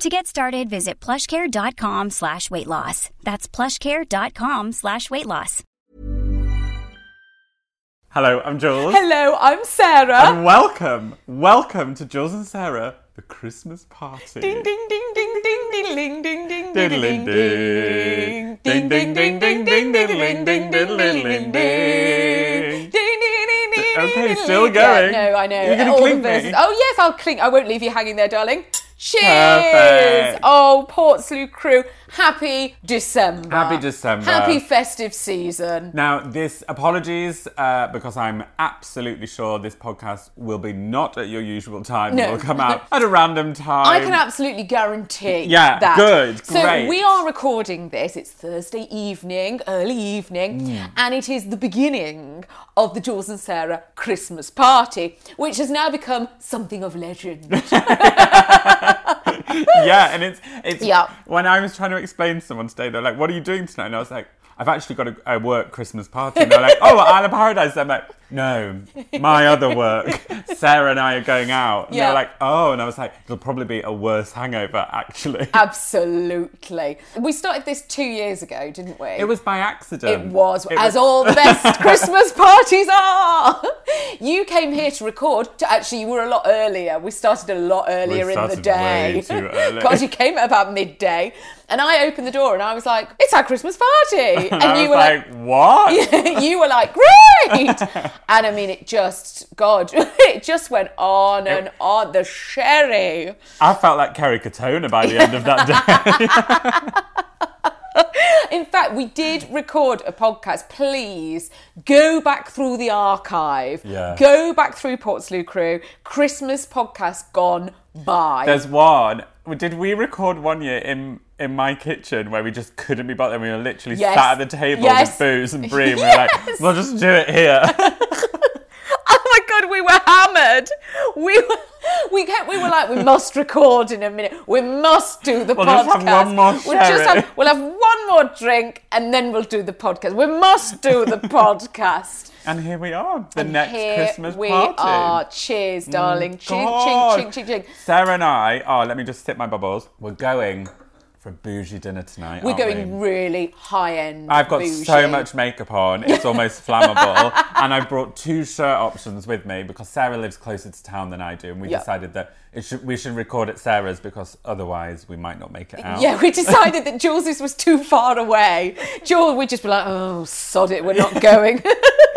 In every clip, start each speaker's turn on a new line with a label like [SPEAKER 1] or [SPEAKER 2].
[SPEAKER 1] To get started, visit plushcare.com slash weight loss. That's plushcare.com slash weight loss.
[SPEAKER 2] Hello, I'm Jules.
[SPEAKER 3] Hello, I'm Sarah.
[SPEAKER 2] And welcome, welcome to Jules and Sarah, the Christmas party.
[SPEAKER 3] Ding ding ding ding ding ding ding ding ding
[SPEAKER 2] Diddling ding. Ding ding ding ding ding diddling ding diddling ding. Ding ding ding Okay, still going.
[SPEAKER 3] Yeah, no, I know.
[SPEAKER 2] You're gonna
[SPEAKER 3] All the
[SPEAKER 2] clink me.
[SPEAKER 3] verses. Oh yes, I'll clink. I won't leave you hanging there, darling. Cheers!
[SPEAKER 2] Perfect.
[SPEAKER 3] Oh, Portslade crew, happy December.
[SPEAKER 2] Happy December.
[SPEAKER 3] Happy festive season.
[SPEAKER 2] Now, this apologies uh, because I'm absolutely sure this podcast will be not at your usual time.
[SPEAKER 3] No.
[SPEAKER 2] It will come out at a random time.
[SPEAKER 3] I can absolutely guarantee
[SPEAKER 2] Yeah,
[SPEAKER 3] that.
[SPEAKER 2] good,
[SPEAKER 3] So
[SPEAKER 2] great.
[SPEAKER 3] we are recording this. It's Thursday evening, early evening,
[SPEAKER 2] Mm.
[SPEAKER 3] and it is the beginning of the Jules and Sarah Christmas party, which has now become something of legend.
[SPEAKER 2] yeah, and it's it's
[SPEAKER 3] Yeah.
[SPEAKER 2] when I was trying to explain to someone today, they're like, "What are you doing tonight?" And I was like, "I've actually got a, a work Christmas party." And they're like, "Oh, Isle of Paradise." I'm like, "No, my other work. Sarah and I are going out." And
[SPEAKER 3] Yeah.
[SPEAKER 2] they're like, "Oh," and I was like, "It'll probably be a worse hangover, actually."
[SPEAKER 3] Absolutely. We started this two years ago, didn't we?
[SPEAKER 2] It was by accident.
[SPEAKER 3] It was,
[SPEAKER 2] It
[SPEAKER 3] as all the best Christmas parties are. You came here to record. To, actually, you were a lot earlier. We started a lot earlier in the day.
[SPEAKER 2] way too early.
[SPEAKER 3] God, you came at about midday, and I opened the door and I was like, "It's our Christmas party,"
[SPEAKER 2] And
[SPEAKER 3] and,
[SPEAKER 2] I
[SPEAKER 3] you
[SPEAKER 2] was
[SPEAKER 3] were like.
[SPEAKER 2] like, "What?"
[SPEAKER 3] you were like, great! And I mean, it just, God, it just went on and on. The sherry.
[SPEAKER 2] I felt like Kerry Katona by the end of that day.
[SPEAKER 3] In fact, we did record a podcast. Please go back through the archive.
[SPEAKER 2] Yeah.
[SPEAKER 3] Go back through Portslade Crew. Christmas podcast gone by.
[SPEAKER 2] There's one. Did we record one year in in my kitchen where we just couldn't be bothered? We were literally
[SPEAKER 3] Yes.
[SPEAKER 2] sat at the table
[SPEAKER 3] Yes.
[SPEAKER 2] with booze and brie. and We were like, we'll just do it here.
[SPEAKER 3] oh my god, we were hammered. We were. We kept, we were like, we must record in a minute. We must do the
[SPEAKER 2] We'll
[SPEAKER 3] podcast.
[SPEAKER 2] just have one more
[SPEAKER 3] we'll, just have, we'll have one more drink and then we'll do the podcast. We must do the podcast.
[SPEAKER 2] and here we are, the next
[SPEAKER 3] Here
[SPEAKER 2] Christmas
[SPEAKER 3] we
[SPEAKER 2] party.
[SPEAKER 3] are. Cheers, mm, darling. Ching, ching, ching, ching, ching.
[SPEAKER 2] Sarah and I, oh, let me just sip my bubbles. We're going for a bougie dinner tonight.
[SPEAKER 3] We're going
[SPEAKER 2] we?
[SPEAKER 3] really high end.
[SPEAKER 2] I've got
[SPEAKER 3] bougie.
[SPEAKER 2] so much makeup on, it's almost flammable. and I've brought two shirt options with me because Sarah lives closer to town than I do. And we
[SPEAKER 3] Yeah.
[SPEAKER 2] decided that it should, we should record at Sarah's because otherwise we might not make it out.
[SPEAKER 3] Yeah, we decided that Jules's was too far away. Jules would just be like, oh, sod it, we're not going.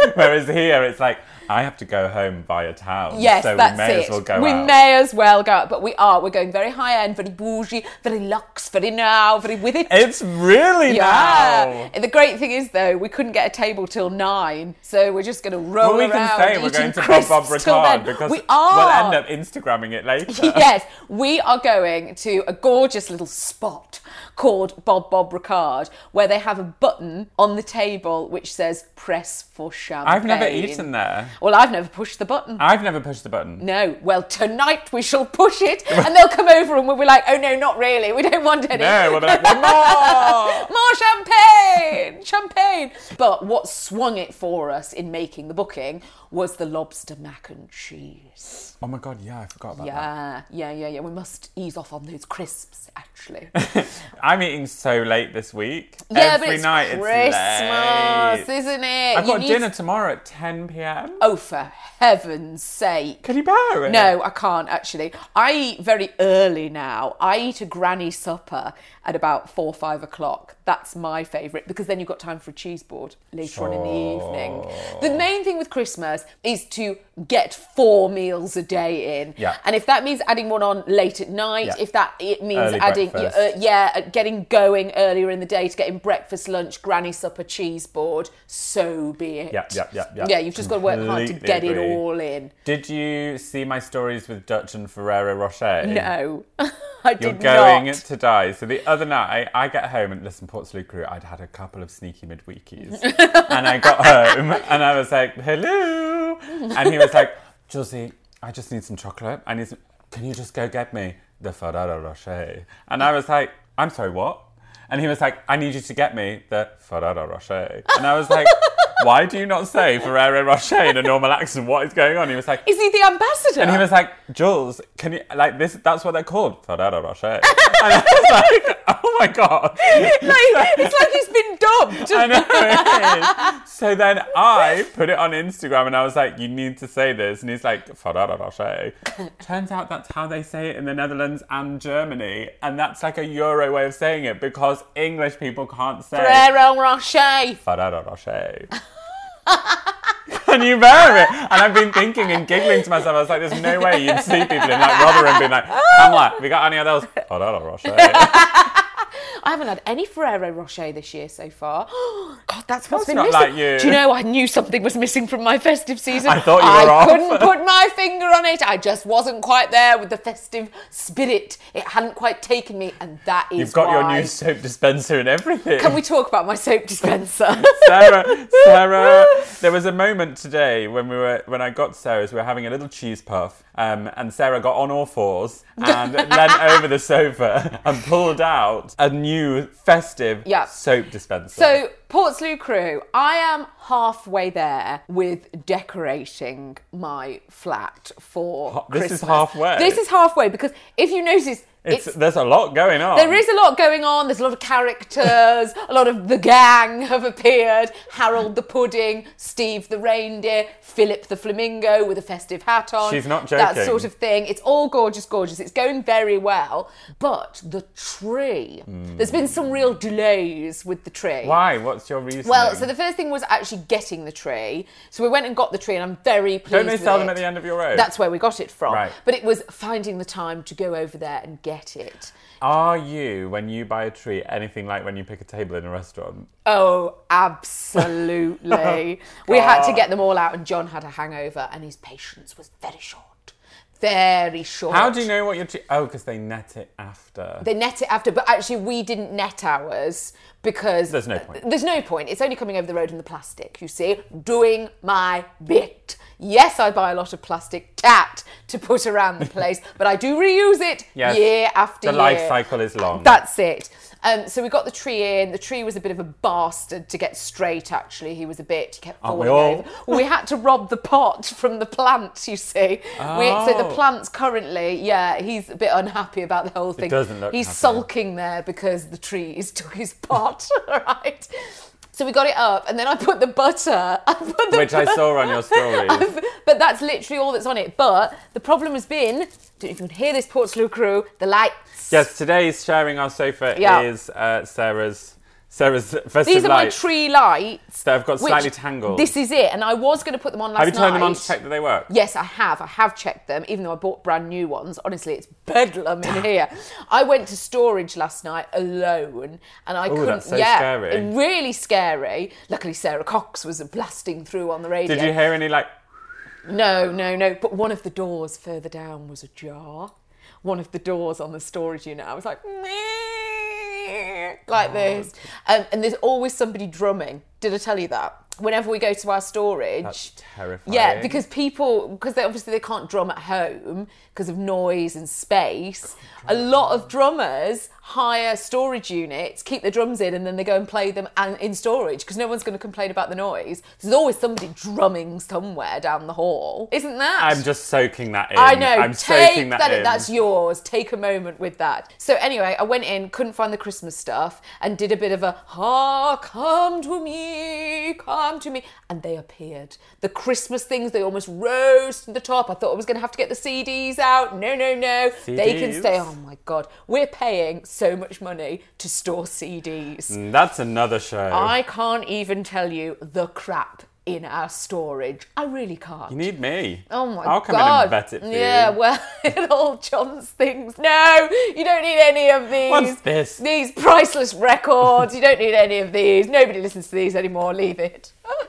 [SPEAKER 2] Whereas here, it's like, I have to go home via town.
[SPEAKER 3] yes,
[SPEAKER 2] so
[SPEAKER 3] that's
[SPEAKER 2] we may
[SPEAKER 3] it.
[SPEAKER 2] as well go
[SPEAKER 3] we
[SPEAKER 2] out.
[SPEAKER 3] may as well go out, but we are. We're going very high end, very bougie, very luxe, very now, very with it.
[SPEAKER 2] It's really
[SPEAKER 3] yeah.
[SPEAKER 2] now.
[SPEAKER 3] The great thing is, though, we couldn't get a table till nine, so we're just going to roll
[SPEAKER 2] Well, we
[SPEAKER 3] around.
[SPEAKER 2] can say we're going to Bob Bob Ricard because
[SPEAKER 3] we are.
[SPEAKER 2] we'll end up Instagramming it later.
[SPEAKER 3] yes, we are going to a gorgeous little spot called Bob Bob Ricard, where they have a button on the table which says "Press for champagne."
[SPEAKER 2] I've never eaten there.
[SPEAKER 3] Well, I've never pushed the button.
[SPEAKER 2] I've never pushed the button.
[SPEAKER 3] no. Well, tonight we shall push it, and they'll come over and we'll be like, "Oh no, not really. We don't want any."
[SPEAKER 2] No, we'll be like, more.
[SPEAKER 3] More champagne! Champagne! But what swung it for us in making the booking was the lobster mac and cheese.
[SPEAKER 2] Oh my god, yeah, I forgot about that.
[SPEAKER 3] Yeah, yeah, yeah, yeah. We must ease off on those crisps, actually.
[SPEAKER 2] I'm eating so late this week.
[SPEAKER 3] Yeah,
[SPEAKER 2] Every
[SPEAKER 3] but it's
[SPEAKER 2] night
[SPEAKER 3] Christmas,
[SPEAKER 2] it's late.
[SPEAKER 3] isn't it?
[SPEAKER 2] I've
[SPEAKER 3] You
[SPEAKER 2] got dinner tomorrow at 10 p.m.
[SPEAKER 3] Oh, for heaven's sake.
[SPEAKER 2] Can you bear it?
[SPEAKER 3] No, I can't actually. I eat very early now. I eat a granny supper at about four, or five o'clock. That's my favourite because then you've got time for a cheese board later on in the evening. The main thing with Christmas is to get four meals a day in.
[SPEAKER 2] Yeah.
[SPEAKER 3] And if that means adding one on late at night,
[SPEAKER 2] Yeah.
[SPEAKER 3] if that it means
[SPEAKER 2] Early
[SPEAKER 3] adding
[SPEAKER 2] breakfast.
[SPEAKER 3] uh, yeah, uh, getting going earlier in the day to getting breakfast, lunch, granny supper, cheese board, so be it.
[SPEAKER 2] Yeah, yeah, yeah, yeah.
[SPEAKER 3] Yeah, you've just got to work hard to
[SPEAKER 2] Completely
[SPEAKER 3] get it
[SPEAKER 2] agree.
[SPEAKER 3] all in.
[SPEAKER 2] Did you see my stories with Dutch and Ferrero Rocher?
[SPEAKER 3] No, I
[SPEAKER 2] You're
[SPEAKER 3] did
[SPEAKER 2] going
[SPEAKER 3] not.
[SPEAKER 2] to die. So the other night, I get home and listen, Portslade crew. I'd had a couple of sneaky midweekies, and I got home and I was like, "Hello," and he was like, "Josie, I just need some chocolate. I need some. Can you just go get me the Ferrero Rocher?" And I was like, "I'm sorry, what?" And he was like, "I need you to get me the Ferrero Rocher." And I was like. Why do you not say Ferrero Rocher in a normal accent? What is going on? He was like,
[SPEAKER 3] Is he the ambassador?
[SPEAKER 2] and he was like, Jules, can you like this? That's what they're called, Ferrero Rocher. and I was like, oh my god.
[SPEAKER 3] like, it's like he's been dubbed.
[SPEAKER 2] I know it is. So then I put it on Instagram and I was like, you need to say this. And he's like, Ferrero Rocher. Turns out that's how they say it in the Netherlands and Germany. And that's like a Euro way of saying it because English people can't say
[SPEAKER 3] Ferrero Rocher.
[SPEAKER 2] Ferrero Rocher. Can you bear it? And I've been thinking and giggling to myself. I was like, "There's no way you'd see people in that rubber and be like Rotherham being like, Hamlet, we got any of those oh, Ferrero Rocher?"
[SPEAKER 3] I haven't had any Ferrero Rocher this year so far. God, that's what's
[SPEAKER 2] That's
[SPEAKER 3] been
[SPEAKER 2] not
[SPEAKER 3] missing.
[SPEAKER 2] like you.
[SPEAKER 3] Do you know I knew something was missing from my festive season?
[SPEAKER 2] I thought you
[SPEAKER 3] I
[SPEAKER 2] were off.
[SPEAKER 3] couldn't put my finger on it. I just wasn't quite there with the festive spirit. It hadn't quite taken me, and that is
[SPEAKER 2] You've got your new soap dispenser and everything.
[SPEAKER 3] Can we talk about my soap dispenser?
[SPEAKER 2] Sarah, Sarah, there was a moment today when we were when I got Sarah's, we were having a little cheese puff, um, and Sarah got on all fours and leant over the sofa and pulled out a new festive
[SPEAKER 3] Yeah.
[SPEAKER 2] soap dispenser.
[SPEAKER 3] So, Portslade crew, I am halfway there with decorating my flat for
[SPEAKER 2] Ha- this is halfway?
[SPEAKER 3] This is halfway because if you notice,
[SPEAKER 2] it's,
[SPEAKER 3] it's,
[SPEAKER 2] there's a lot going on.
[SPEAKER 3] there is a lot going on. There's a lot of characters. a lot of the gang have appeared. Harold the pudding, Steve the reindeer, Philip the flamingo with a festive hat on.
[SPEAKER 2] She's not joking.
[SPEAKER 3] That sort of thing. It's all gorgeous, gorgeous. It's going very well. But the tree, hmm. there's been some real delays with the tree.
[SPEAKER 2] Why? What's your reason?
[SPEAKER 3] Well, so the first thing was actually getting the tree. So we went and got the tree, and I'm very pleased.
[SPEAKER 2] Don't they sell them
[SPEAKER 3] it.
[SPEAKER 2] at the end of your road?
[SPEAKER 3] That's where we got it from.
[SPEAKER 2] Right.
[SPEAKER 3] But it was finding the time to go over there and get it.
[SPEAKER 2] Are you, when you buy a tree, anything like when you pick a table in a restaurant?
[SPEAKER 3] Oh, absolutely. we had to get them all out, and John had a hangover, and his patience was very short. Very short.
[SPEAKER 2] How do you know what your tree? Oh, because they net it after.
[SPEAKER 3] They net it after, but actually we didn't net ours because
[SPEAKER 2] There's no point.
[SPEAKER 3] There's no point. It's only coming over the road in the plastic. You see, doing my bit. Yes, I buy a lot of plastic tat to put around the place, but I do reuse it
[SPEAKER 2] Yes.
[SPEAKER 3] year after
[SPEAKER 2] the
[SPEAKER 3] year.
[SPEAKER 2] life cycle is long.
[SPEAKER 3] That's it. Um, so we got the tree in. The tree was a bit of a bastard to get straight. Actually, he was a bit. He kept falling
[SPEAKER 2] we all?
[SPEAKER 3] over. Well, we had to rob the pot from the plant. You see, we, so the
[SPEAKER 2] Oh.
[SPEAKER 3] plant's currently, yeah, he's a bit unhappy about the whole thing.
[SPEAKER 2] doesn't look
[SPEAKER 3] He's
[SPEAKER 2] happy.
[SPEAKER 3] sulking there because the tree trees took his pot. right. So we got it up, and then I put the butter. I put the
[SPEAKER 2] Which I saw on your stories.
[SPEAKER 3] but that's literally all that's on it. But the problem has been, don't know if you can hear this Portslade crew, the lights.
[SPEAKER 2] Yes, today's sharing our sofa
[SPEAKER 3] Yeah.
[SPEAKER 2] is uh, Sarah's Sarah's festive
[SPEAKER 3] These are
[SPEAKER 2] lights
[SPEAKER 3] my tree lights.
[SPEAKER 2] that have got
[SPEAKER 3] which-
[SPEAKER 2] slightly tangled.
[SPEAKER 3] This is it, and I was going to put them on last night.
[SPEAKER 2] have you turned
[SPEAKER 3] night.
[SPEAKER 2] them on to check that they work?
[SPEAKER 3] Yes, I have. I have checked them, even though I bought brand new ones. Honestly, it's bedlam in here. I went to storage last night alone, and I couldn't.
[SPEAKER 2] that's so
[SPEAKER 3] yeah,
[SPEAKER 2] scary.
[SPEAKER 3] really scary. Luckily, Sara Cox was blasting through on the radio.
[SPEAKER 2] Did you hear any like?
[SPEAKER 3] No, no, no. But one of the doors further down was ajar. One of the doors on the storage unit. I was like, "Meh," like this. Um, and there's always somebody drumming. Did I tell you that? Whenever we go to our storage.
[SPEAKER 2] That's terrifying.
[SPEAKER 3] Yeah, because people, because they obviously they can't drum at home because of noise and space. A lot of drummers hire storage units, keep the drums in, and then they go and play them and in storage because no one's going to complain about the noise. There's always somebody drumming somewhere down the hall, isn't that?
[SPEAKER 2] I'm just soaking that in.
[SPEAKER 3] I know.
[SPEAKER 2] I'm
[SPEAKER 3] take
[SPEAKER 2] soaking that,
[SPEAKER 3] that.
[SPEAKER 2] in.
[SPEAKER 3] That's yours. Take a moment with that. So anyway, I went in, couldn't find the Christmas stuff, and did a bit of a "Ah, come to me, come come to me. And they appeared. The Christmas things, they almost rose to the top. I thought I was going to have to get the CDs out. No, no, no. They can stay. Oh my God. We're paying so much money to store CDs.
[SPEAKER 2] Mm, That's another show.
[SPEAKER 3] I can't even tell you the crap in our storage. I really can't.
[SPEAKER 2] you need me.
[SPEAKER 3] Oh my god.
[SPEAKER 2] I'll come in and vet it for
[SPEAKER 3] yeah,
[SPEAKER 2] you.
[SPEAKER 3] well, it all John's things. No, you don't need any of these.
[SPEAKER 2] What's this?
[SPEAKER 3] These priceless records. You don't need any of these. Nobody listens to these anymore. Leave it.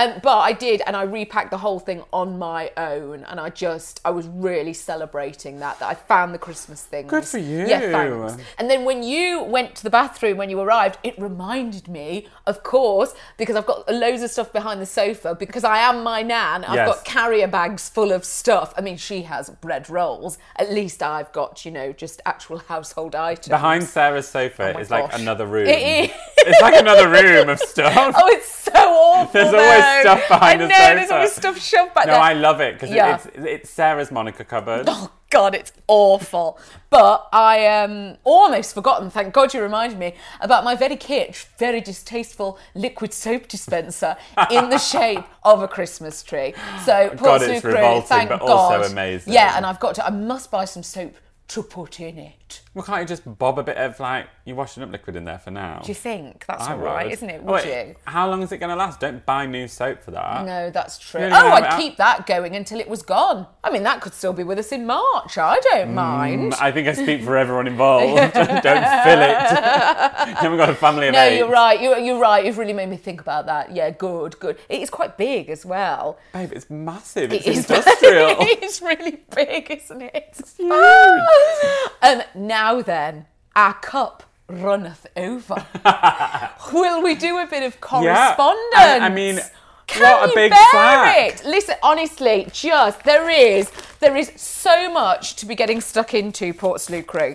[SPEAKER 3] um, but I did, and I repacked the whole thing on my own, and I just, I was really celebrating that that I found the Christmas things.
[SPEAKER 2] Good for
[SPEAKER 3] Yeah,
[SPEAKER 2] you.
[SPEAKER 3] thanks. And then when you went to the bathroom when you arrived, it reminded me, of course, because I've got loads of stuff behind the sofa, because I am my nan, I've
[SPEAKER 2] Yes.
[SPEAKER 3] got carrier bags full of stuff. I mean, she has bread rolls. At least I've got, you know, just actual household items.
[SPEAKER 2] Behind Sarah's sofa
[SPEAKER 3] Oh
[SPEAKER 2] is like another room.
[SPEAKER 3] It is.
[SPEAKER 2] It's like another room of stuff.
[SPEAKER 3] Oh, it's so awful.
[SPEAKER 2] There's always stuff behind
[SPEAKER 3] I
[SPEAKER 2] the
[SPEAKER 3] know, there's
[SPEAKER 2] sofa.
[SPEAKER 3] always stuff shoved back
[SPEAKER 2] no,
[SPEAKER 3] there.
[SPEAKER 2] I love it because
[SPEAKER 3] Yeah.
[SPEAKER 2] it's it's Sarah's Monica cupboard.
[SPEAKER 3] Oh God, it's awful. But I um, almost forgotten. Thank God you reminded me about my very kitsch, very distasteful liquid soap dispenser in the shape of a Christmas tree. So,
[SPEAKER 2] God, it's revolting,
[SPEAKER 3] thank
[SPEAKER 2] but
[SPEAKER 3] God.
[SPEAKER 2] also amazing.
[SPEAKER 3] Yeah, and I've got to. I must buy some soap to put in it.
[SPEAKER 2] Well, can't you just bob a bit of like you're washing up liquid in there for now?
[SPEAKER 3] Do you think that's
[SPEAKER 2] I
[SPEAKER 3] all right,
[SPEAKER 2] would.
[SPEAKER 3] isn't it?
[SPEAKER 2] Oh,
[SPEAKER 3] Would
[SPEAKER 2] wait,
[SPEAKER 3] you?
[SPEAKER 2] How long is it going to last? Don't buy new soap for that.
[SPEAKER 3] No, that's true.
[SPEAKER 2] You
[SPEAKER 3] Oh,
[SPEAKER 2] even have
[SPEAKER 3] I'd
[SPEAKER 2] it
[SPEAKER 3] keep that going until it was gone. I mean, that could still be with us in March. I don't mm, mind.
[SPEAKER 2] I think I speak for everyone involved. Don't fill it. you haven't got a family of
[SPEAKER 3] No,
[SPEAKER 2] eight.
[SPEAKER 3] you're right. You're, you're right. You've really made me think about that. Yeah, good, good. It is quite big as well.
[SPEAKER 2] Babe, it's massive. It's
[SPEAKER 3] It
[SPEAKER 2] industrial.
[SPEAKER 3] it's really big, isn't it?
[SPEAKER 2] It's huge.
[SPEAKER 3] and um, now then, our cup runneth over. Will we do a bit of correspondence?
[SPEAKER 2] I- I mean,
[SPEAKER 3] Can
[SPEAKER 2] what a
[SPEAKER 3] you
[SPEAKER 2] big
[SPEAKER 3] bear
[SPEAKER 2] sack.
[SPEAKER 3] it? Listen, honestly, just there is there is so much to be getting stuck into, Portslade Crew.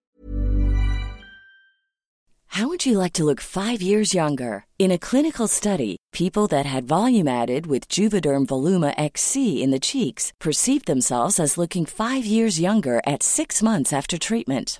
[SPEAKER 4] How would you like to look five years younger? In a clinical study, people that had volume added with Juvederm Voluma XC in the cheeks perceived themselves as looking five years younger at six months after treatment.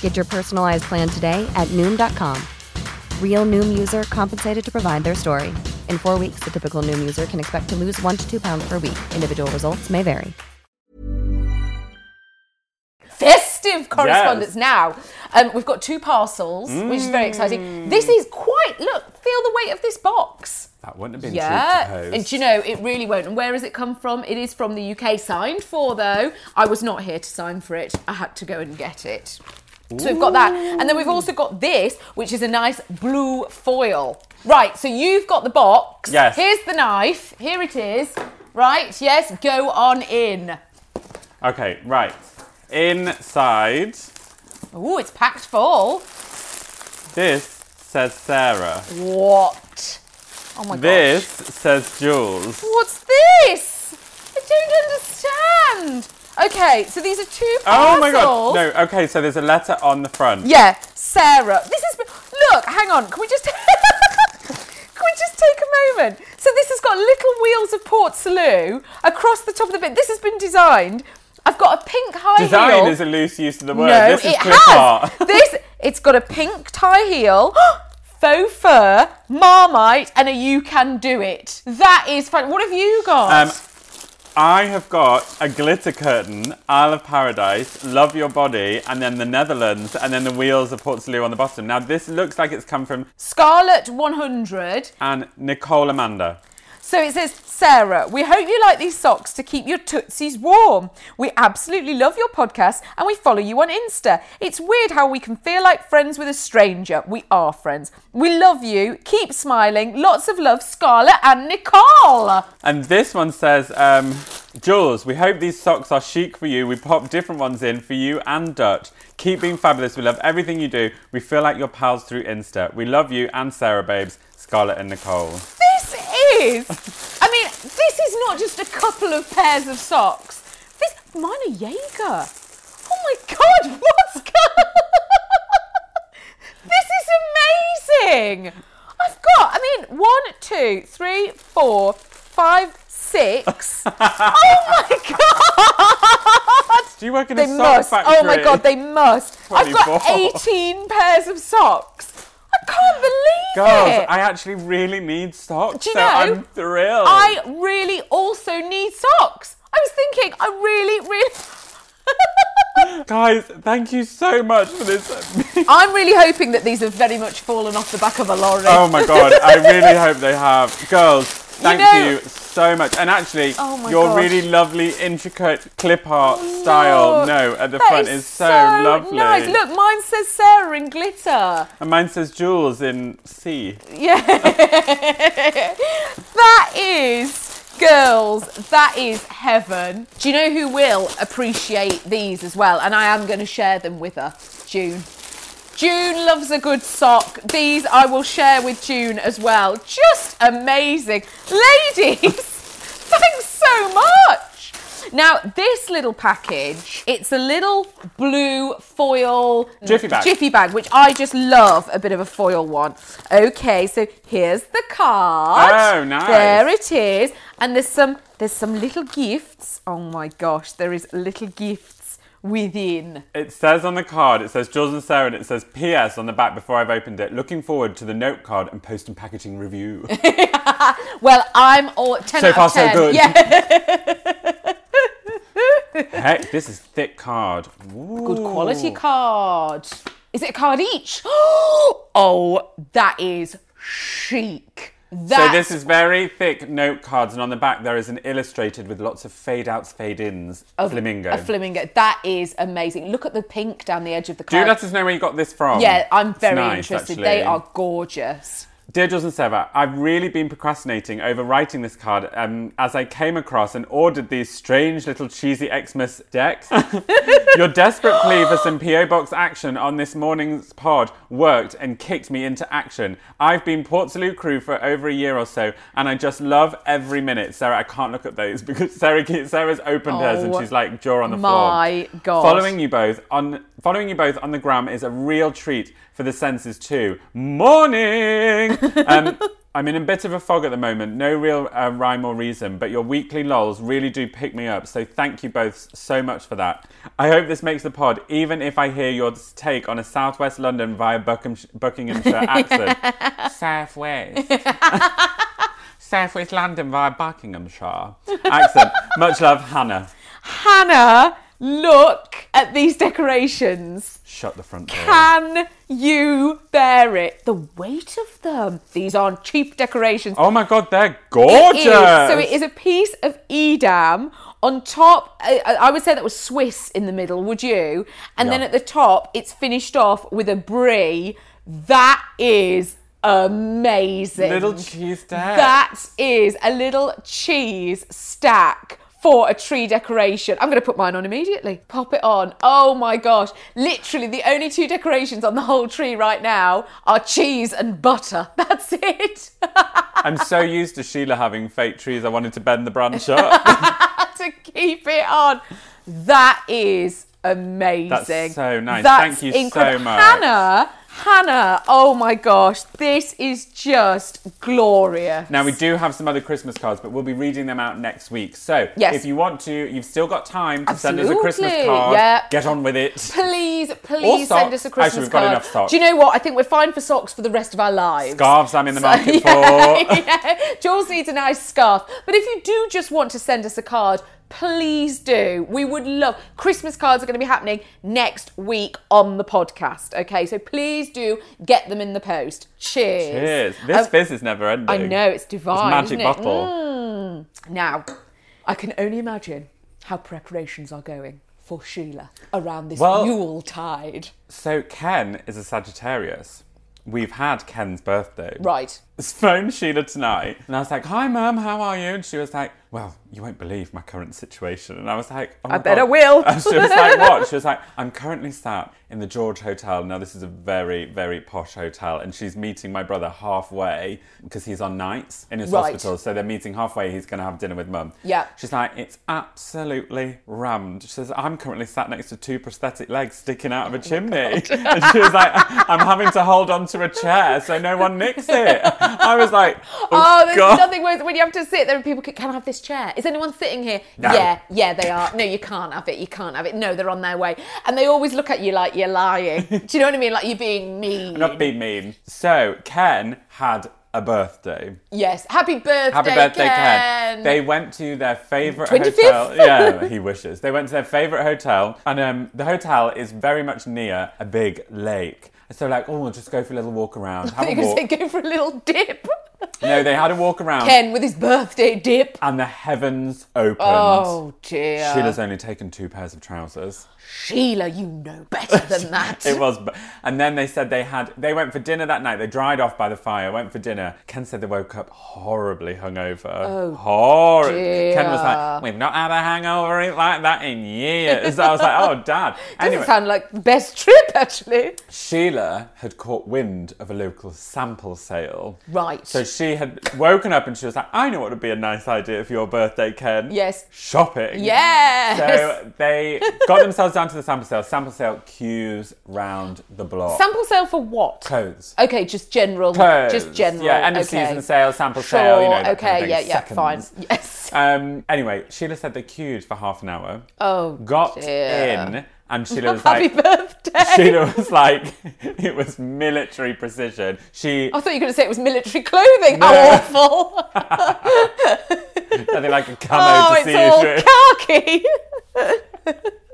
[SPEAKER 5] Get your personalized plan today at Noom.com. Real Noom user compensated to provide their story. In four weeks, the typical Noom user can expect to lose one to two pounds per week. Individual results may vary.
[SPEAKER 3] festive correspondence now. Um, we've got two parcels, which is very exciting. This is quite, look, feel the weight of this box.
[SPEAKER 2] That wouldn't have been
[SPEAKER 3] Yeah,
[SPEAKER 2] true to
[SPEAKER 3] and do you know, it really won't. And where has it come from? It is from the UK, signed for though. I was not here to sign for it, I had to go and get it. So we've got that. And then we've also got this, which is a nice blue foil. Right, so you've got the box.
[SPEAKER 2] Yes.
[SPEAKER 3] Here's the knife. Here it is. Right, yes, go on in.
[SPEAKER 2] Okay, right. Inside,
[SPEAKER 3] Oh, it's packed full.
[SPEAKER 2] this says Sarah.
[SPEAKER 3] What? Oh my god.
[SPEAKER 2] This says Jules.
[SPEAKER 3] What's this? I don't understand. Okay, so these are two parcels.
[SPEAKER 2] Oh my god. No, okay, so there's a letter on the front.
[SPEAKER 3] Yeah, Sarah. This is look. Hang on. Can we just can we just take a moment? So this has got little wheels of Port Salut across the top of the bit. This has been designed. I've got a pink high
[SPEAKER 2] Design
[SPEAKER 3] heel.
[SPEAKER 2] Design is a loose use of the word.
[SPEAKER 3] no,
[SPEAKER 2] this is
[SPEAKER 3] it has.
[SPEAKER 2] art.
[SPEAKER 3] this it's got a pink tie heel. Faux fur, Marmite, and a you can do it. That is fun. What have you got?
[SPEAKER 2] Um, I have got a glitter curtain, Isle of Paradise, Love Your Body, and then the Netherlands, and then the wheels of Port Salut on the bottom. Now, this looks like it's come from
[SPEAKER 3] Scarlet 100.
[SPEAKER 2] and Nicole Amanda.
[SPEAKER 3] So it says, Sarah, we hope you like these socks to keep your tootsies warm. We absolutely love your podcast and we follow you on Insta. It's weird how we can feel like friends with a stranger. We are friends. We love you. Keep smiling. Lots of love, Scarlett and Nicole.
[SPEAKER 2] And this one says, um, Jules, we hope these socks are chic for you. We pop different ones in for you and Dutch. Keep being fabulous. We love everything you do. We feel like your pals through Insta. We love you and Sarah, babes. Scarlett and Nicole.
[SPEAKER 3] This is, I mean, this is not just a couple of pairs of socks. This, mine are Jaeger. Oh my God, what's going This is amazing. I've got, I mean, one, two, three, four, five, six. oh my God.
[SPEAKER 2] Do you work in
[SPEAKER 3] They
[SPEAKER 2] a sock
[SPEAKER 3] must.
[SPEAKER 2] factory?
[SPEAKER 3] Oh my God, they must. I've got 18 pairs of socks. I can't believe
[SPEAKER 2] Girls,
[SPEAKER 3] it.
[SPEAKER 2] I actually really need socks,
[SPEAKER 3] Do you
[SPEAKER 2] so
[SPEAKER 3] know,
[SPEAKER 2] I'm thrilled.
[SPEAKER 3] I really also need socks. I was thinking, I really, really.
[SPEAKER 2] Guys, thank you so much for this.
[SPEAKER 3] I'm really hoping that these have very much fallen off the back of a lorry.
[SPEAKER 2] oh my god, I really hope they have. Girls, thank you,
[SPEAKER 3] know-
[SPEAKER 2] so much. And actually,
[SPEAKER 3] Oh
[SPEAKER 2] your
[SPEAKER 3] gosh.
[SPEAKER 2] really lovely, intricate clip art oh, style
[SPEAKER 3] Look,
[SPEAKER 2] note at the
[SPEAKER 3] that
[SPEAKER 2] front is, so, lovely.
[SPEAKER 3] Nice. Look, mine says Sarah in glitter.
[SPEAKER 2] And mine says Jules in C.
[SPEAKER 3] Yeah. that is, girls, that is heaven. Do you know who will appreciate these as well? And I am going to share them with her, June. June loves a good sock. These I will share with June as well. Just amazing. Ladies, thanks so much. Now, this little package, it's a little blue foil
[SPEAKER 2] Jiffy bag.
[SPEAKER 3] Jiffy bag, which I just love a bit of a foil one. Okay, so here's the card.
[SPEAKER 2] Oh, nice.
[SPEAKER 3] There it is. And there's some there's some little gifts. Oh my gosh, there is little gifts within.
[SPEAKER 2] It says on the card, it says Jules and Sarah, and it says PS on the back before I've opened it. Looking forward to the note card and post and packaging review.
[SPEAKER 3] Well, I'm all 10
[SPEAKER 2] So
[SPEAKER 3] out
[SPEAKER 2] far,
[SPEAKER 3] of
[SPEAKER 2] so
[SPEAKER 3] 10.
[SPEAKER 2] good.
[SPEAKER 3] Yeah,
[SPEAKER 2] Heck, this is thick card.
[SPEAKER 3] good quality card. Is it a card each? Oh, that is chic. That
[SPEAKER 2] So this is very thick note cards, and on the back there is an illustrated with lots of fade outs, fade ins, a flamingo.
[SPEAKER 3] a flamingo. That is amazing. Look at the pink down the edge of the card.
[SPEAKER 2] Do let us know where you got this from.
[SPEAKER 3] yeah, I'm very
[SPEAKER 2] nice,
[SPEAKER 3] interested.
[SPEAKER 2] actually.
[SPEAKER 3] They are gorgeous.
[SPEAKER 2] Dear Jules and Sarah, I've really been procrastinating over writing this card um, as I came across and ordered these strange little cheesy Xmas decks. Your desperate plea for some PO Box action on this morning's pod worked and kicked me into action. I've been Port Salut crew for over a year or so, and I just love every minute. Sarah, I can't look at those because Sarah, Sarah's opened hers and
[SPEAKER 3] Oh,
[SPEAKER 2] she's like jaw on the
[SPEAKER 3] my
[SPEAKER 2] floor.
[SPEAKER 3] My God.
[SPEAKER 2] Following you both on following you both on the gram is a real treat for the senses too. Morning. um, I'm in a bit of a fog at the moment, no real uh, rhyme or reason, but your weekly lols really do pick me up. So thank you both so much for that. I hope this makes the pod, even if I hear your take on a Southwest London via Buckingham- Buckinghamshire accent. Southwest. Southwest London via Buckinghamshire accent. Much love, Hannah.
[SPEAKER 3] Hannah, look at these decorations.
[SPEAKER 2] Shut the front door.
[SPEAKER 3] Can you bear it? The weight of them. These aren't cheap decorations.
[SPEAKER 2] Oh my god, they're gorgeous!
[SPEAKER 3] is. So it is a piece of Edam. On top, I, I would say that was Swiss in the middle, would you? And then at the top, it's finished off with a brie. That is amazing.
[SPEAKER 2] Little cheese stack.
[SPEAKER 3] That is a little cheese stack for a tree decoration. I'm going to put mine on immediately. Pop it on. Oh my gosh. Literally, the only two decorations on the whole tree right now are cheese and butter. That's it.
[SPEAKER 2] I'm so used to Sheila having fake trees, I wanted to bend the branch up.
[SPEAKER 3] to keep it on. That is amazing.
[SPEAKER 2] That's so nice.
[SPEAKER 3] That's
[SPEAKER 2] Thank you so much.
[SPEAKER 3] Hannah, Hannah, oh my gosh, this is just glorious.
[SPEAKER 2] Now we do have some other Christmas cards, but we'll be reading them out next week. So
[SPEAKER 3] Yes.
[SPEAKER 2] if you want to, you've still got time to send us a Christmas card.
[SPEAKER 3] yeah.
[SPEAKER 2] Get on with it.
[SPEAKER 3] Please, please send us a Christmas
[SPEAKER 2] Actually, we've got
[SPEAKER 3] card.
[SPEAKER 2] enough socks.
[SPEAKER 3] Do you know what? I think we're fine for socks for the rest of our lives.
[SPEAKER 2] Scarves I'm in the
[SPEAKER 3] So,
[SPEAKER 2] market
[SPEAKER 3] yeah,
[SPEAKER 2] for.
[SPEAKER 3] yeah. Jules needs a nice scarf. But if you do just want to send us a card, please do. We would love Christmas cards are going to be happening next week on the podcast. Okay, so please do get them in the post. Cheers.
[SPEAKER 2] Cheers. This
[SPEAKER 3] Um,
[SPEAKER 2] fizz is never ending.
[SPEAKER 3] I know it's divine.
[SPEAKER 2] magic
[SPEAKER 3] isn't it?
[SPEAKER 2] bottle.
[SPEAKER 3] Mm. Now, I can only imagine how preparations are going for Sheila around this
[SPEAKER 2] Well-
[SPEAKER 3] Yule tide.
[SPEAKER 2] So Ken is a Sagittarius. We've had Ken's birthday.
[SPEAKER 3] Right.
[SPEAKER 2] Phoned Sheila tonight and I was like, Hi mum, how are you? And she was like, Well, you won't believe my current situation. And I was like, oh
[SPEAKER 3] I bet I will.
[SPEAKER 2] And she was like, What? She was like, I'm currently sat in the George Hotel. Now this is a very, very posh hotel, and she's meeting my brother halfway because he's on nights in his
[SPEAKER 3] Right.
[SPEAKER 2] hospital. So they're meeting halfway, he's gonna have dinner with mum.
[SPEAKER 3] Yeah.
[SPEAKER 2] She's like, It's absolutely rammed. She says, I'm currently sat next to two prosthetic legs sticking out of a oh chimney. and she was like, I'm having to hold on to a chair so no one nicks it. I was like, Oh,
[SPEAKER 3] Oh, there's
[SPEAKER 2] God.
[SPEAKER 3] nothing worse when you have to sit there and people can, can I have this chair? Is anyone sitting here?
[SPEAKER 2] No.
[SPEAKER 3] Yeah, yeah, they are. No, you can't have it. You can't have it. No, they're on their way. And they always look at you like you're lying. Do you know what I mean? Like you're being mean.
[SPEAKER 2] I'm not being mean. So Ken had a birthday.
[SPEAKER 3] yes. Happy birthday,
[SPEAKER 2] Happy birthday, Ken.
[SPEAKER 3] Ken.
[SPEAKER 2] They went to their favourite
[SPEAKER 3] 25th?
[SPEAKER 2] hotel. Yeah, he wishes. They went to their favourite hotel, and um, the hotel is very much near a big lake. So like, oh, we'll just go for a little walk around. Have a walk.
[SPEAKER 3] say go for a little dip.
[SPEAKER 2] No, they had a walk around,
[SPEAKER 3] Ken with his birthday dip.
[SPEAKER 2] and the heavens opened.
[SPEAKER 3] Oh dear.
[SPEAKER 2] Sheila's only taken two pairs of trousers.
[SPEAKER 3] Sheila, you know better than that.
[SPEAKER 2] It was, and then they said they had. They went for dinner that night. They dried off by the fire. Went for dinner. Ken said they woke up horribly hungover. Oh, horrible. Ken was like, "We've not had a hangover like that in years." I was like, "Oh, Dad."
[SPEAKER 3] Doesn't
[SPEAKER 2] Anyway,
[SPEAKER 3] sound like the best trip actually.
[SPEAKER 2] Sheila had caught wind of a local sample sale.
[SPEAKER 3] Right.
[SPEAKER 2] So she had woken up and she was like, "I know what would be a nice idea for your birthday, Ken."
[SPEAKER 3] Yes.
[SPEAKER 2] Shopping.
[SPEAKER 3] Yes.
[SPEAKER 2] So they got themselves down to the sample sale. Sample sale queues round the block.
[SPEAKER 3] Sample sale for what?
[SPEAKER 2] Clothes.
[SPEAKER 3] Okay, just general.
[SPEAKER 2] Clothes.
[SPEAKER 3] Just general.
[SPEAKER 2] Yeah, end of
[SPEAKER 3] okay.
[SPEAKER 2] season sale, sample
[SPEAKER 3] Sure.
[SPEAKER 2] sale, you know.
[SPEAKER 3] okay.
[SPEAKER 2] kind of
[SPEAKER 3] yeah. Yeah. Fine.
[SPEAKER 2] Seconds.
[SPEAKER 3] Yes.
[SPEAKER 2] Um, anyway, Sheila said they queued for half an hour.
[SPEAKER 3] Oh,
[SPEAKER 2] Got
[SPEAKER 3] dear.
[SPEAKER 2] in, and Sheila was
[SPEAKER 3] Happy
[SPEAKER 2] like,
[SPEAKER 3] birthday.
[SPEAKER 2] Sheila was like, it was military precision. She,
[SPEAKER 3] I thought you were going to say it was military clothing.
[SPEAKER 2] No.
[SPEAKER 3] How awful.
[SPEAKER 2] I think like a camo
[SPEAKER 3] oh,
[SPEAKER 2] to see you
[SPEAKER 3] all
[SPEAKER 2] through.
[SPEAKER 3] khaki.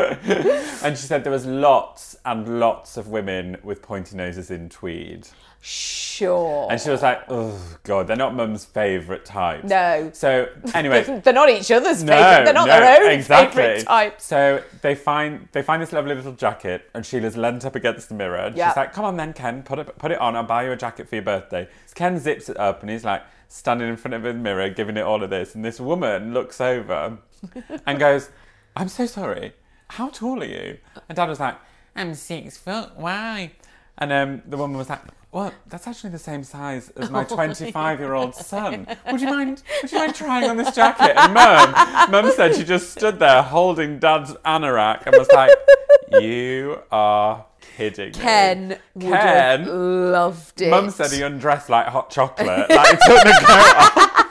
[SPEAKER 2] And she said there was lots and lots of women with pointy noses in tweed.
[SPEAKER 3] sure.
[SPEAKER 2] And she was like, oh, God, they're not mum's favourite types.
[SPEAKER 3] No.
[SPEAKER 2] So, anyway.
[SPEAKER 3] They're not each other's
[SPEAKER 2] No,
[SPEAKER 3] favourite. They're not
[SPEAKER 2] no,
[SPEAKER 3] their own
[SPEAKER 2] exactly.
[SPEAKER 3] favourite types.
[SPEAKER 2] So they find they find this lovely little jacket, and Sheila's leant up against the mirror. And
[SPEAKER 3] Yeah.
[SPEAKER 2] She's like, "Come on, then, Ken, put it put it on. I'll buy you a jacket for your birthday." So Ken zips it up, and he's like standing in front of the mirror, giving it all of this. And this woman looks over and goes, "I'm so sorry. How tall are you?" And Dad was like, "I'm six foot. Why?" And um, the woman was like, "Well, that's actually the same size as my 25 year old son. Would you mind? Would you mind trying on this jacket?" And Mum, Mum said she just stood there holding Dad's anorak and was like, "You are kidding me."
[SPEAKER 3] Ken would
[SPEAKER 2] Ken.
[SPEAKER 3] loved it.
[SPEAKER 2] Mum said he undressed like hot chocolate. Like he took the coat off.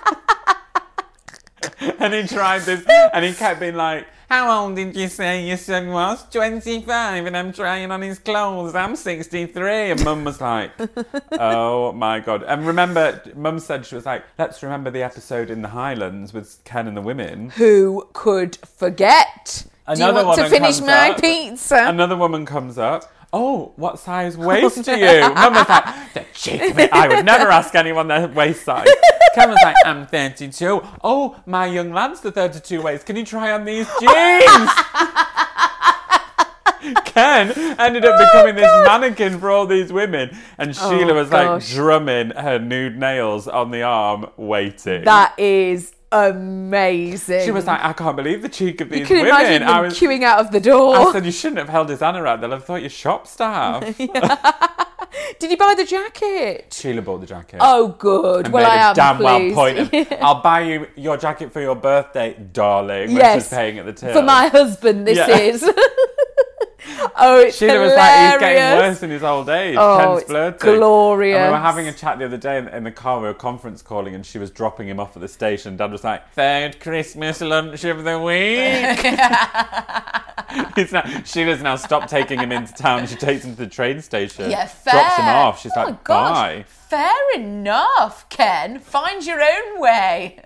[SPEAKER 2] and he tried this, and he kept being like, How old did you say your son was? 25, and I'm trying on his clothes. I'm 63. And Mum was like, Oh my God. And remember, Mum said, She was like, Let's remember the episode in the Highlands with Ken and the women.
[SPEAKER 3] Who could forget?
[SPEAKER 2] Another
[SPEAKER 3] Do you want to finish my
[SPEAKER 2] up.
[SPEAKER 3] pizza?
[SPEAKER 2] Another woman comes up. Oh, what size waist do you? Mum was like, the cheek of it. I would never ask anyone their waist size. Ken was like, I'm 32. Oh, my young lad's the 32 waist. Can you try on these jeans? Ken ended up oh becoming this mannequin for all these women, and Sheila oh was like
[SPEAKER 3] gosh.
[SPEAKER 2] drumming her nude nails on the arm, waiting.
[SPEAKER 3] That is amazing.
[SPEAKER 2] She was like, I can't believe the cheek of these
[SPEAKER 3] you can
[SPEAKER 2] women.
[SPEAKER 3] imagine them
[SPEAKER 2] I was,
[SPEAKER 3] queuing out of the door.
[SPEAKER 2] I said you shouldn't have held his Anna out. They'll have thought you're shop staff.
[SPEAKER 3] Did you buy the jacket?
[SPEAKER 2] Sheila bought the jacket.
[SPEAKER 3] Oh, good.
[SPEAKER 2] and
[SPEAKER 3] well,
[SPEAKER 2] made
[SPEAKER 3] I
[SPEAKER 2] a
[SPEAKER 3] am
[SPEAKER 2] damn
[SPEAKER 3] pleased.
[SPEAKER 2] well point. Of, I'll buy you your jacket for your birthday, darling.
[SPEAKER 3] Yes,
[SPEAKER 2] paying at the till.
[SPEAKER 3] for my husband. This
[SPEAKER 2] Yeah.
[SPEAKER 3] is. oh, it's
[SPEAKER 2] Sheila
[SPEAKER 3] hilarious.
[SPEAKER 2] was like, he's getting worse in his old age.
[SPEAKER 3] Oh,
[SPEAKER 2] Ken's
[SPEAKER 3] it's
[SPEAKER 2] flirting.
[SPEAKER 3] glorious.
[SPEAKER 2] And we were having a chat the other day in, in the car. We were conference calling, and she was dropping him off at the station. Dad was like, third Christmas lunch of the week. He's now, Sheila's now stopped taking him into town. She takes him to the train station.
[SPEAKER 3] Yeah, fair.
[SPEAKER 2] Drops him off. She's
[SPEAKER 3] oh
[SPEAKER 2] like,
[SPEAKER 3] gosh.
[SPEAKER 2] bye.
[SPEAKER 3] Fair enough, Ken. Find your own way.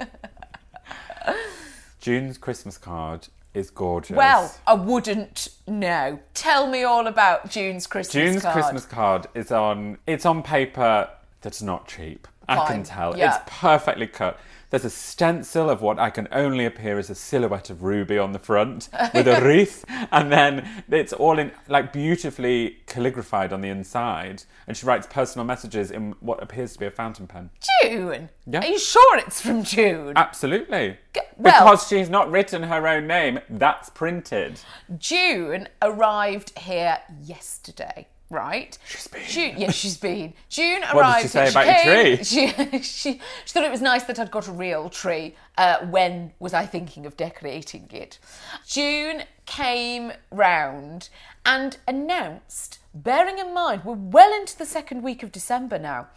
[SPEAKER 2] June's Christmas card is gorgeous.
[SPEAKER 3] Well, I wouldn't know. Tell me all about June's Christmas
[SPEAKER 2] June's
[SPEAKER 3] card.
[SPEAKER 2] Christmas card is on. It's on paper that's not cheap. I can tell.
[SPEAKER 3] yeah.
[SPEAKER 2] It's perfectly cut. There's a stencil of what I can only appear as a silhouette of Ruby on the front with a wreath, and then it's all in like beautifully calligraphied on the inside. And she writes personal messages in what appears to be a fountain pen.
[SPEAKER 3] June.
[SPEAKER 2] Yeah.
[SPEAKER 3] Are you sure it's from June?
[SPEAKER 2] Absolutely.
[SPEAKER 3] well-
[SPEAKER 2] because she's not written her own name, that's printed.
[SPEAKER 3] June arrived here yesterday, right? She's
[SPEAKER 2] been.
[SPEAKER 3] June, yes, she's been. June
[SPEAKER 2] did
[SPEAKER 3] arrived.
[SPEAKER 2] she say about your
[SPEAKER 3] came-
[SPEAKER 2] tree?
[SPEAKER 3] She, she, she thought it was nice that I'd got a real tree. Uh, when was I thinking of decorating it? June came round and announced, bearing in mind we're well into the second week of December now,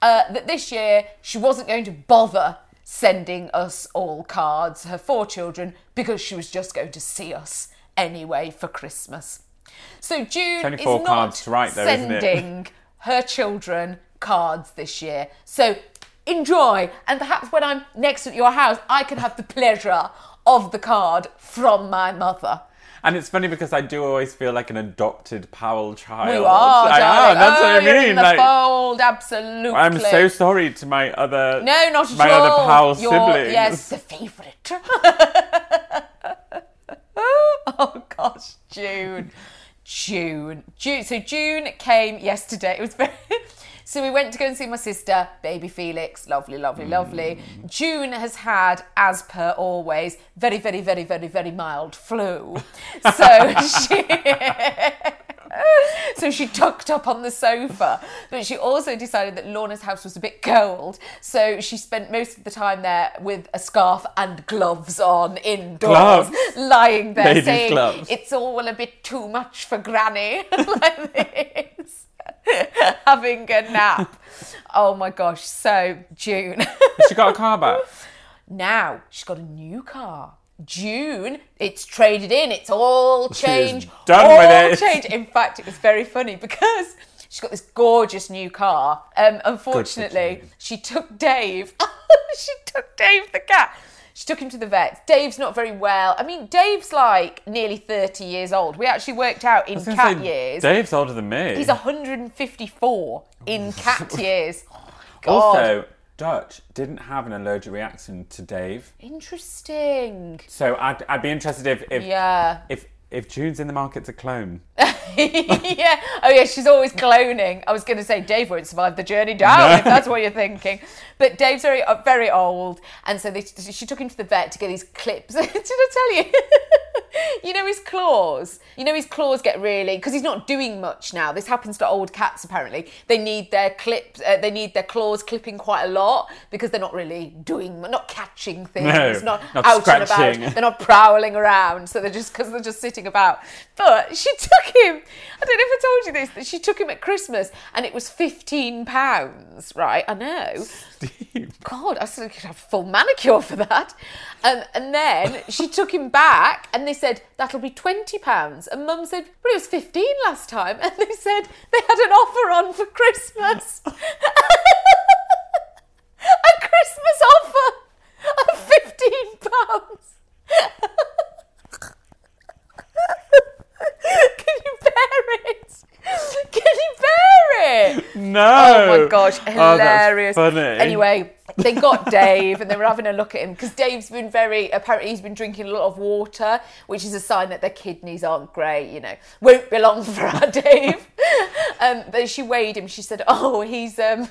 [SPEAKER 3] uh, that this year she wasn't going to bother sending us all cards, her four children, because she was just going to see us anyway for Christmas. So June is not
[SPEAKER 2] cards to write though,
[SPEAKER 3] sending her children cards this year. So enjoy, and perhaps when I'm next at your house, I can have the pleasure of the card from my mother.
[SPEAKER 2] And it's funny because I do always feel like an adopted Powell child.
[SPEAKER 3] You are,
[SPEAKER 2] I
[SPEAKER 3] darling.
[SPEAKER 2] am, that's
[SPEAKER 3] oh,
[SPEAKER 2] what I oh,
[SPEAKER 3] you're
[SPEAKER 2] mean.
[SPEAKER 3] in the
[SPEAKER 2] like,
[SPEAKER 3] fold, absolutely.
[SPEAKER 2] I'm so sorry to my other
[SPEAKER 3] No, not at
[SPEAKER 2] my
[SPEAKER 3] all.
[SPEAKER 2] other Powell
[SPEAKER 3] You're-
[SPEAKER 2] siblings.
[SPEAKER 3] Yes, the favourite. oh gosh, June, June, June. So June came yesterday. It was very. So we went to go and see my sister, baby Felix. Lovely, lovely, lovely. Mm. June has had, as per always, very, very, very, very, very mild flu. So she. so she tucked up on the sofa. But she also decided that Lorna's house was a bit cold. So she spent most of the time there with a scarf and gloves on indoors,
[SPEAKER 2] Gloves?
[SPEAKER 3] lying there
[SPEAKER 2] Ladies'
[SPEAKER 3] saying,
[SPEAKER 2] gloves.
[SPEAKER 3] It's all a bit too much for Granny. like this. Having a nap. Oh my gosh. So, June.
[SPEAKER 2] she got a car back.
[SPEAKER 3] Now she's got a new car. June, it's traded in. It's all
[SPEAKER 2] is
[SPEAKER 3] changed.
[SPEAKER 2] done
[SPEAKER 3] all
[SPEAKER 2] with it.
[SPEAKER 3] changed. In fact, it was very funny because she's got this gorgeous new car. Um, unfortunately, she took Dave. she took Dave the cat. She took him to the vet. Dave's not very well. I mean, Dave's like nearly 30 years old. We actually worked out in
[SPEAKER 2] I was gonna
[SPEAKER 3] cat
[SPEAKER 2] say,
[SPEAKER 3] years.
[SPEAKER 2] Dave's older than me.
[SPEAKER 3] He's 154 in cat years. God.
[SPEAKER 2] also, Dutch didn't have an allergic reaction to Dave.
[SPEAKER 3] Interesting.
[SPEAKER 2] So I'd, I'd be interested if if,
[SPEAKER 3] Yeah.
[SPEAKER 2] if if June's in the market to clone.
[SPEAKER 3] yeah. Oh, yeah. She's always cloning. I was going to say Dave won't survive the journey down if that's what you're thinking. But Dave's very, uh, very old, and so they, she took him to the vet to get his clips. Did I tell you? you know his claws. You know his claws get really because he's not doing much now. This happens to old cats apparently. They need their clips. Uh, they need their claws clipping quite a lot because they're not really doing, not catching things,
[SPEAKER 2] No,
[SPEAKER 3] not,
[SPEAKER 2] not
[SPEAKER 3] out and about. They're not prowling around. So they're just because they're just sitting about. But she took him. I don't know if I told you this. That she took him at Christmas and it was fifteen pounds. Right? I know. God, I said I could have a full manicure for that. Um, and then she took him back and they said, that'll be £20. And mum said, but it was 15 last time. And they said they had an offer on for Christmas offer of £15. Can you bear it? Can you bear it?
[SPEAKER 2] No.
[SPEAKER 3] Oh my gosh,
[SPEAKER 2] Oh,
[SPEAKER 3] hilarious.
[SPEAKER 2] funny.
[SPEAKER 3] Anyway, they got Dave and they were having a look at him because Dave's been very apparently he's been drinking a lot of water, which is a sign that their kidneys aren't great. You know, won't be long for our Dave. um, but she weighed him. She said, "Oh, he's um,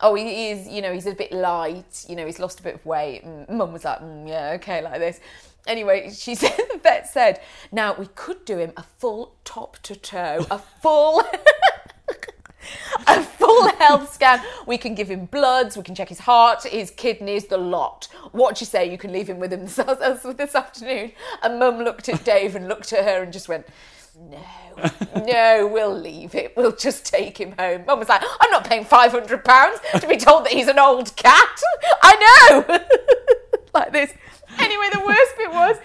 [SPEAKER 3] oh he is. You know, he's a bit light. You know, he's lost a bit of weight." And Mum was like, mm, "Yeah, okay, like this." Anyway, she said the vet said, "Now we could do him a full top to toe, a full." A full health scan. We can give him bloods, we can check his heart, his kidneys, the lot. What do you say? You can leave him with him this, this afternoon. And Mum looked at Dave and looked at her and just went, no, no, we'll leave it. We'll just take him home. Mum was like, I'm not paying £500 to be told that he's an old cat. I know. like this. Anyway, the worst bit was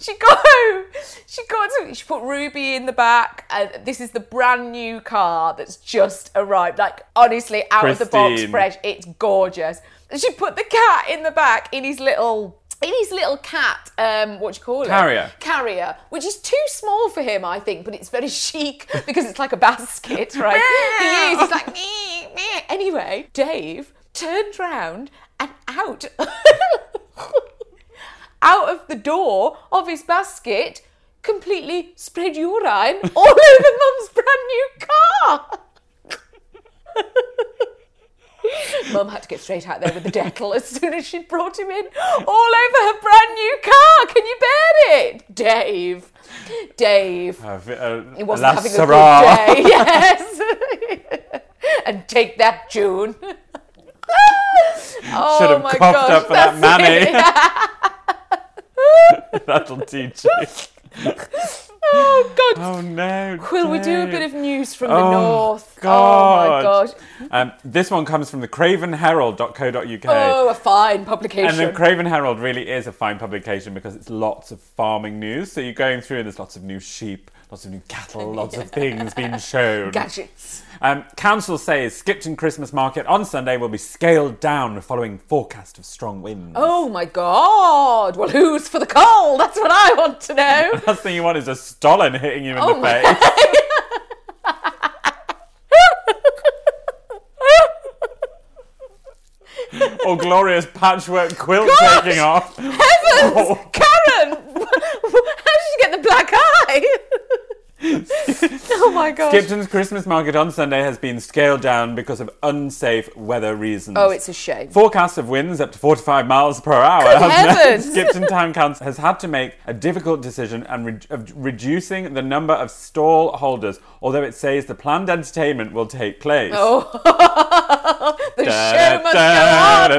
[SPEAKER 3] she got home. She got to, she put Ruby in the back, and this is the brand new car that's just arrived. Like honestly, out of the box, fresh. It's gorgeous. And she put the cat in the back in his little. In his little cat, um, what do you call it?
[SPEAKER 2] Carrier.
[SPEAKER 3] Carrier, which is too small for him, I think, but it's very chic because it's like a basket, right? he is. He's like, meh, meh. Anyway, Dave turned round and out out of the door of his basket, completely spread urine all over Mum's brand new car. Mum had to get straight out there with the Dettol as soon as she'd brought him in, all over her brand new car. Can you bear it, Dave? Dave.
[SPEAKER 2] Uh, uh,
[SPEAKER 3] He wasn't having
[SPEAKER 2] Sarah.
[SPEAKER 3] a good day. Yes. and take that, June. oh
[SPEAKER 2] Should have
[SPEAKER 3] my
[SPEAKER 2] coughed
[SPEAKER 3] gosh,
[SPEAKER 2] up for that mammy. That'll teach you.
[SPEAKER 3] Oh God.
[SPEAKER 2] Oh no.
[SPEAKER 3] Will we do a bit of news from the
[SPEAKER 2] Oh,
[SPEAKER 3] north? Oh my God!
[SPEAKER 2] Um, this one comes from the cravenherald.co.uk.
[SPEAKER 3] Oh, a fine publication.
[SPEAKER 2] And the Craven Herald really is a fine publication because it's lots of farming news. So you're going through and there's lots of new sheep, lots of new cattle, lots of things being shown.
[SPEAKER 3] Gadgets.
[SPEAKER 2] Um, council says Skipton Christmas market on Sunday will be scaled down following forecast of strong winds.
[SPEAKER 3] Oh my God. Well, who's for the coal? That's what I want to know.
[SPEAKER 2] The last thing you want is a Stalin hitting you in
[SPEAKER 3] Oh
[SPEAKER 2] the face. or glorious patchwork quilt
[SPEAKER 3] Gosh!
[SPEAKER 2] taking off.
[SPEAKER 3] Heavens!
[SPEAKER 2] Oh.
[SPEAKER 3] Karen! How did you get the black eye? Oh my gosh.
[SPEAKER 2] Skipton's Christmas market on Sunday has been scaled down because of unsafe weather reasons.
[SPEAKER 3] Oh, it's a shame.
[SPEAKER 2] Forecasts of winds up to 45 miles per hour
[SPEAKER 3] Good heavens!
[SPEAKER 2] Skipton Town Council has had to make a difficult decision and re- of reducing the number of stall holders, although it says the planned entertainment will take place.
[SPEAKER 3] Oh, the show must go on.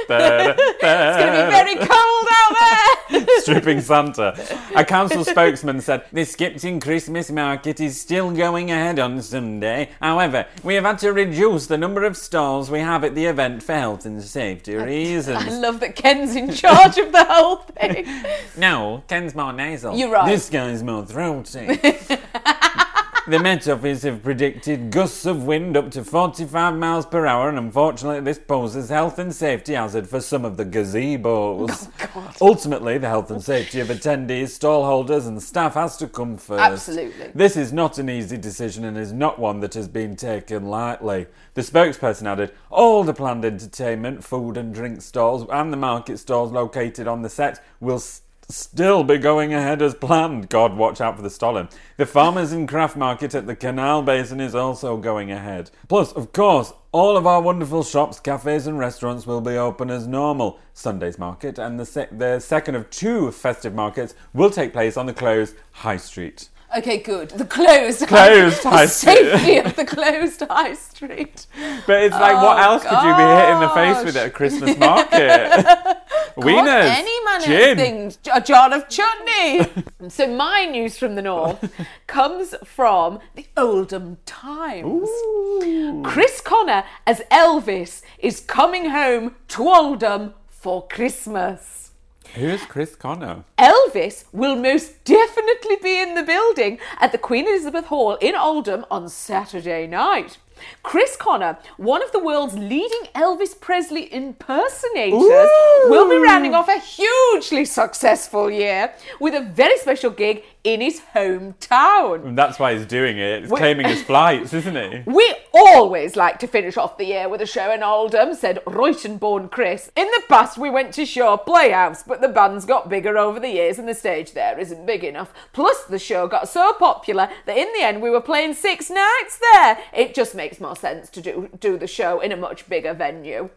[SPEAKER 3] It's going to be very cold out there.
[SPEAKER 2] Stripping Santa. A council spokesman said, The Skipton Christmas market is still going ahead on Sunday. However, we have had to reduce the number of stalls we have at the event for health and safety reasons.
[SPEAKER 3] I love that Ken's in charge of the whole thing.
[SPEAKER 2] No, Ken's more nasal.
[SPEAKER 3] You're right.
[SPEAKER 2] This guy's more throaty. the Met Office have predicted gusts of wind up to 45 miles per hour, and unfortunately, this poses health and safety hazard for some of the gazebos.
[SPEAKER 3] Oh,
[SPEAKER 2] Ultimately, the health and safety of attendees, stallholders, and staff has to come first.
[SPEAKER 3] Absolutely.
[SPEAKER 2] This is not an easy decision and is not one that has been taken lightly. The spokesperson added, all the planned entertainment, food and drink stalls, and the market stalls located on the set will still be going ahead as planned. God, watch out for the Stalin. The farmers and craft market at the Canal Basin is also going ahead. Plus, of course, all of our wonderful shops, cafes, and restaurants will be open as normal. Sunday's market and the, se- the second of two festive markets will take place on the closed High Street.
[SPEAKER 3] Okay, good. The closed,
[SPEAKER 2] Closed high street.
[SPEAKER 3] safety of the closed high street.
[SPEAKER 2] But it's like, what
[SPEAKER 3] Oh,
[SPEAKER 2] else could you be hit in the face with at a oh, Christmas market? Wieners,
[SPEAKER 3] any manner
[SPEAKER 2] gin.
[SPEAKER 3] of things. A jar of chutney. so my news from the north comes from the Oldham Times. Chris Connor as Elvis is coming home to Oldham for Christmas.
[SPEAKER 2] Who's Chris Connor?
[SPEAKER 3] Elvis will most definitely be in the building at the Queen Elizabeth Hall in Oldham on Saturday night. Chris Connor, one of the world's leading Elvis Presley impersonators, will be rounding off a hugely successful year with a very special gig in his hometown.
[SPEAKER 2] And that's why he's doing it. It's
[SPEAKER 3] Wait.
[SPEAKER 2] claiming his flights, isn't he?
[SPEAKER 3] We always like to finish off the year with a show in Oldham, said Royton-born Chris. In the past, we went to Shaw Playhouse, but the band's got bigger over the years and the stage there isn't big enough. Plus, the show got so popular that in the end we were playing six nights there. It just makes more sense to do, do the show in a much bigger venue.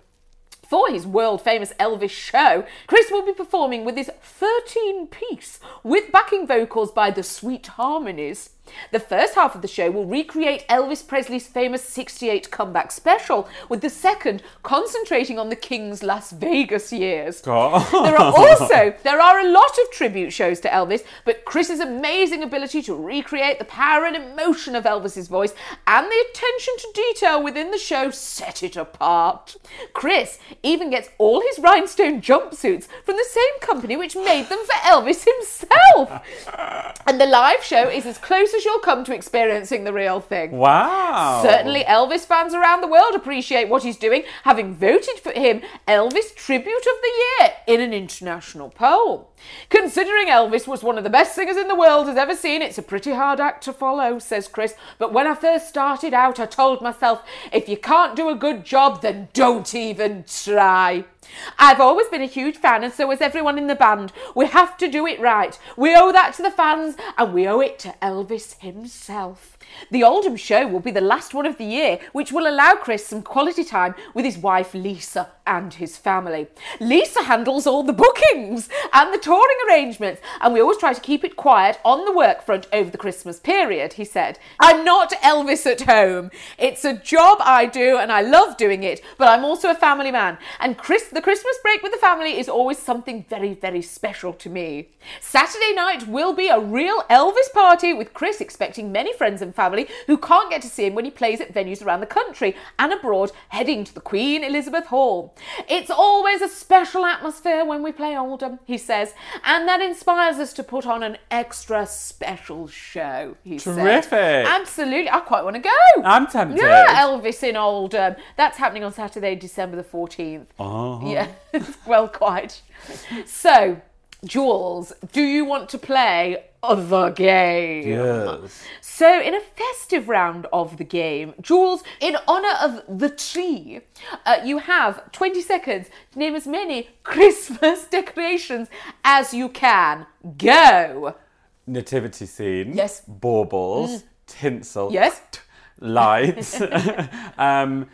[SPEAKER 3] For his world famous Elvis show, Chris will be performing with his 13 piece with backing vocals by the Sweet Harmonies. The first half of the show will recreate Elvis Presley's famous 68 comeback special, with the second concentrating on the King's Las Vegas years. There are also there are a lot of tribute shows to Elvis, but Chris's amazing ability to recreate the power and emotion of Elvis's voice and the attention to detail within the show set it apart. Chris even gets all his rhinestone jumpsuits from the same company which made them for Elvis himself. And the live show is as close as you'll come to experiencing the real thing.
[SPEAKER 2] Wow.
[SPEAKER 3] Certainly, Elvis fans around the world appreciate what he's doing, having voted for him Elvis Tribute of the Year in an international poll. Considering Elvis was one of the best singers in the world has ever seen, it's a pretty hard act to follow, says Chris. But when I first started out, I told myself, if you can't do a good job, then don't even try. I've always been a huge fan, and so has everyone in the band. We have to do it right. We owe that to the fans, and we owe it to Elvis himself. The Oldham show will be the last one of the year, which will allow Chris some quality time with his wife Lisa and his family. Lisa handles all the bookings and the touring arrangements, and we always try to keep it quiet on the work front over the Christmas period, he said. I'm not Elvis at home. It's a job I do, and I love doing it, but I'm also a family man, and Chris, the Christmas break with the family is always something very, very special to me. Saturday night will be a real Elvis party with Chris expecting many friends and family who can't get to see him when he plays at venues around the country and abroad, heading to the Queen Elizabeth Hall. It's always a special atmosphere when we play Oldham, he says, and that inspires us to put on an extra special show, he said.
[SPEAKER 2] Terrific.
[SPEAKER 3] Absolutely. I quite want to go.
[SPEAKER 2] I'm tempted.
[SPEAKER 3] Yeah, Elvis in Oldham. That's happening on Saturday, December the 14th.
[SPEAKER 2] Uh-huh.
[SPEAKER 3] Yeah, well, quite. So, Jules, do you want to play the game?
[SPEAKER 2] Yes.
[SPEAKER 3] So, in a festive round of the game, Jules, in honour of the tree, uh, you have 20 seconds to name as many Christmas decorations as you can. Go!
[SPEAKER 2] Nativity scene.
[SPEAKER 3] Yes.
[SPEAKER 2] Baubles. Tinsel.
[SPEAKER 3] Yes.
[SPEAKER 2] Lights. um,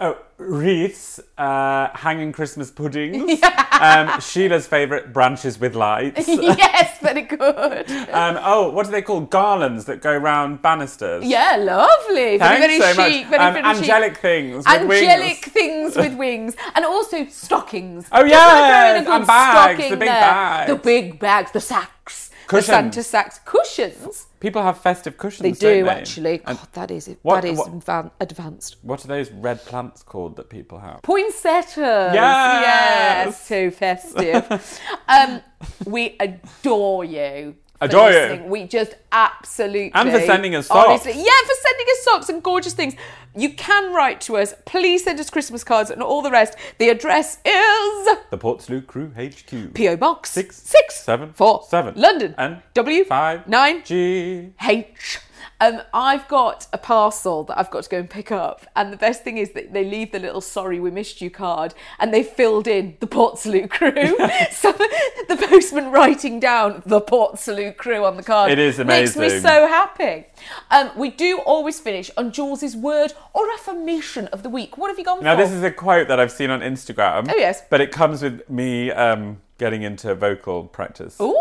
[SPEAKER 2] oh, wreaths. Uh, hanging Christmas puddings. um, Sheila's favourite branches with lights.
[SPEAKER 3] yes, very good.
[SPEAKER 2] Um, oh, what do they call garlands that go round banisters?
[SPEAKER 3] Yeah, lovely. Very,
[SPEAKER 2] Thanks
[SPEAKER 3] very
[SPEAKER 2] so
[SPEAKER 3] chic.
[SPEAKER 2] much.
[SPEAKER 3] Very,
[SPEAKER 2] Um,
[SPEAKER 3] very
[SPEAKER 2] angelic
[SPEAKER 3] chic.
[SPEAKER 2] things with
[SPEAKER 3] Angelic
[SPEAKER 2] wings.
[SPEAKER 3] things with wings. And also stockings.
[SPEAKER 2] Oh,
[SPEAKER 3] Just wanna throw in a
[SPEAKER 2] yes,
[SPEAKER 3] good
[SPEAKER 2] and bags, the big
[SPEAKER 3] there.
[SPEAKER 2] bags.
[SPEAKER 3] The big bags, the sacks.
[SPEAKER 2] Cushions.
[SPEAKER 3] The Santa sacks. Cushions.
[SPEAKER 2] People have festive cushions.
[SPEAKER 3] They
[SPEAKER 2] don't
[SPEAKER 3] do,
[SPEAKER 2] they?
[SPEAKER 3] actually.
[SPEAKER 2] And
[SPEAKER 3] God, that is,
[SPEAKER 2] What-
[SPEAKER 3] that is
[SPEAKER 2] what-
[SPEAKER 3] advan- advanced.
[SPEAKER 2] what are those red plants called that people have?
[SPEAKER 3] Poinsettias.
[SPEAKER 2] Yes.
[SPEAKER 3] Yes, so festive. um, we adore you. for
[SPEAKER 2] Adore you.
[SPEAKER 3] listening. We just absolutely.
[SPEAKER 2] And for sending us socks.
[SPEAKER 3] honestly- Yeah, for sending us socks and gorgeous things. You can write to us. Please send us Christmas cards and all the rest. The address is
[SPEAKER 2] The Port Salut Crew HQ.
[SPEAKER 3] P.O. Box
[SPEAKER 2] Six,
[SPEAKER 3] six
[SPEAKER 2] seven,
[SPEAKER 3] four
[SPEAKER 2] seven.
[SPEAKER 3] London
[SPEAKER 2] And
[SPEAKER 3] W
[SPEAKER 2] five,
[SPEAKER 3] nine
[SPEAKER 2] G.
[SPEAKER 3] H. Um, I've got a parcel that I've got to go and pick up, and the best thing is that they leave the little "Sorry we missed you" card, and they filled in the Port Salut crew. so the postman writing down the Port Salut crew on the card.
[SPEAKER 2] It is amazing.
[SPEAKER 3] Makes me so happy. Um, we do always finish on Jules's word or affirmation of the week. What have you gone
[SPEAKER 2] Now,
[SPEAKER 3] for?
[SPEAKER 2] Now this is a quote that I've seen on Instagram.
[SPEAKER 3] Oh, yes.
[SPEAKER 2] But it comes with me um, getting into vocal practice.
[SPEAKER 3] Ooh.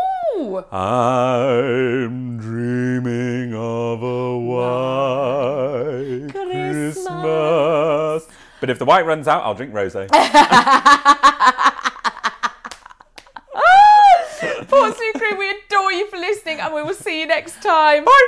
[SPEAKER 2] I'm dreaming of a white
[SPEAKER 3] Christmas.
[SPEAKER 2] Christmas. But if the white runs out, I'll drink rosé.
[SPEAKER 3] Port Salut crew, we adore you for listening, and we will see you next time.
[SPEAKER 2] Bye.